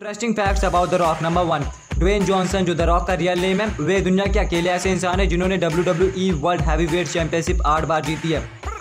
Interesting facts about the Rock number one Dwayne Johnson जो the rock का real name है, वे दुनिया के अकेले ऐसे इंसान है जिन्होंने W W E world heavyweight championship आठ बार जीती है।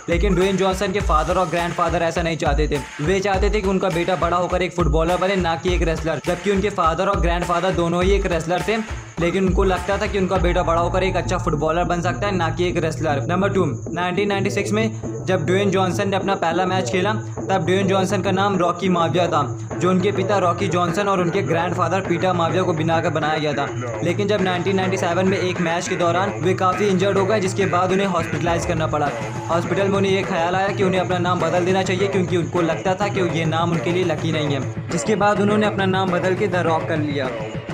लेकिन ड्वेन जॉनसन के फादर और ग्रैंड फादर ऐसा नहीं चाहते थे। वे चाहते थे कि उनका बेटा बड़ा होकर एक फुटबॉलर बने, ना कि एक रेसलर जबकि उनके फादर और ग्रैंड फादर दोनों ही एक रेसलर थे। लेकिन उनको लगता था कि उनका बेटा बड़ा होकर एक अच्छा फुटबॉलर बन सकता है, ना कि एक रेसलर नंबर टू 1996 में जब ड्वेन जॉनसन ने अपना पहला मैच खेला, तब ड्वेन जॉनसन का नाम रॉकी माविया था, जो उनके पिता रॉकी जॉनसन और उनके ग्रैंडफादर पीटर माविया को बनाकर बनाया गया था। लेकिन जब 1997 में एक मैच के दौरान वे काफ़ी इंजर्ड हो गए, जिसके बाद उन्हें हॉस्पिटलाइज करना पड़ा। हॉस्पिटल में उन्हें यह ख्याल आया कि उन्हें अपना नाम बदल देना चाहिए, क्योंकि उनको लगता था कि ये नाम उनके लिए लकी नहीं है। जिसके बाद उन्होंने अपना नाम बदल के द रॉक कर लिया।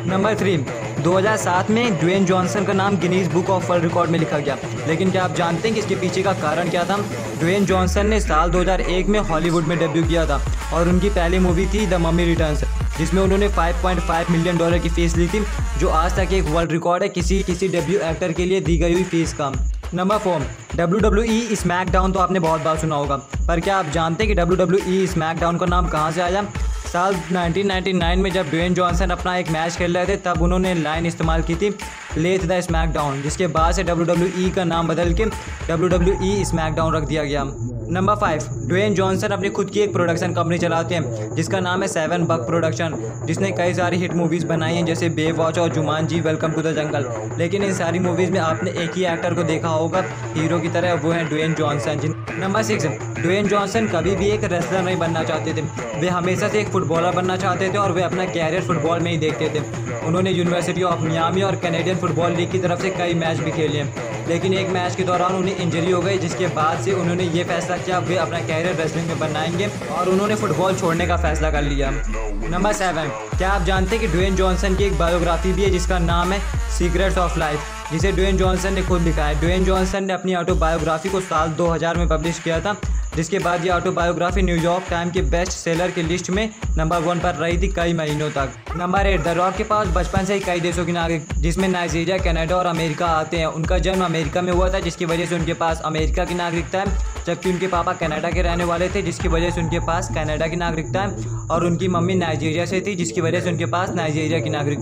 नंबर थ्री 2007 में ड्वेन जॉनसन का नाम Guinness book of world record में लिखा गया। लेकिन क्या आप जानते हैं कि इसके पीछे का कारण क्या था? ड्वेन जॉनसन ने साल 2001 में हॉलीवुड में डेब्यू किया था और उनकी पहली मूवी थी द मम्मी रिटर्न्स, जिसमें उन्होंने 5.5 मिलियन डॉलर की फ़ीस ली थी, जो आज तक एक वर्ल्ड रिकॉर्ड है किसी किसी डेब्यू एक्टर के लिए दी गई हुई फ़ीस का। Number four, W W E SmackDown तो आपने बहुत बार सुना होगा, पर क्या आप जानते हैं कि डब्ल्यू डब्ल्यू ई स्मैकडाउन का नाम कहाँ से आया? साल 1999 में जब ड्वेन जॉनसन अपना एक मैच खेल रहे थे, तब उन्होंने लाइन इस्तेमाल की थी। लेथ द स्मैकडाउन जिसके बाद से डब्ल्यू डब्ल्यू ई का नाम बदल के डब्ल्यू डब्ल्यू स्मैकडाउन रख दिया गया। नंबर फाइव ड्वेन जॉनसन अपनी खुद की एक प्रोडक्शन कंपनी चलाते हैं, जिसका नाम है सेवन बग प्रोडक्शन जिसने कई सारी हिट मूवीज़ बनाई हैं, जैसे बे वॉच और Jumanji welcome to the jungle लेकिन इन सारी मूवीज़ में आपने एक ही एक्टर को देखा होगा हीरो की तरह, वो है ड्वेन जॉनसन जिन नंबर सिक्स ड्वेन जॉनसन कभी भी एक रेसलर नहीं बनना चाहते थे। वे हमेशा से एक फुटबॉलर बनना चाहते थे और वे अपना कैरियर फुटबॉल में ही देखते थे। उन्होंने यूनिवर्सिटी ऑफ़ मियामी और कैनेडियन फुटबॉल लीग की तरफ़ से कई मैच भी खेले हैं। लेकिन एक मैच के दौरान उन्हें इंजरी हो गई, जिसके बाद से उन्होंने ये फैसला किया, वे अपना कैरियर रेसलिंग में बनाएँगे और उन्होंने फुटबॉल छोड़ने का फैसला कर लिया। नंबर सेवन क्या आप जानते हैं कि ड्वेन जॉनसन की एक बायोग्राफी भी है, जिसका नाम है सीक्रेट्स ऑफ़ लाइफ जिसे ड्वेन जॉनसन ने खुद लिखा है। ड्वेन जॉनसन ने अपनी ऑटोबायोग्राफी को साल 2000 में पब्लिश किया था। जिसके बाद ये ऑटोबायोग्राफी न्यूयॉर्क टाइम के बेस्ट सेलर की लिस्ट में नंबर वन पर रही थी कई महीनों तक। नंबर एट द रॉक के पास बचपन से ही कई देशों के नागरिक, जिसमें नाइजीरिया, कनाडा और अमेरिका आते हैं। उनका जन्म अमेरिका में हुआ था, जिसकी वजह से उनके पास अमेरिका की नागरिकता है, जबकि उनके पापा कनाडा के रहने वाले थे, जिसकी वजह से उनके पास कनाडा की नागरिकता है और उनकी मम्मी नाइजीरिया से थी, जिसकी वजह से उनके पास नाइजीरिया की नागरिकता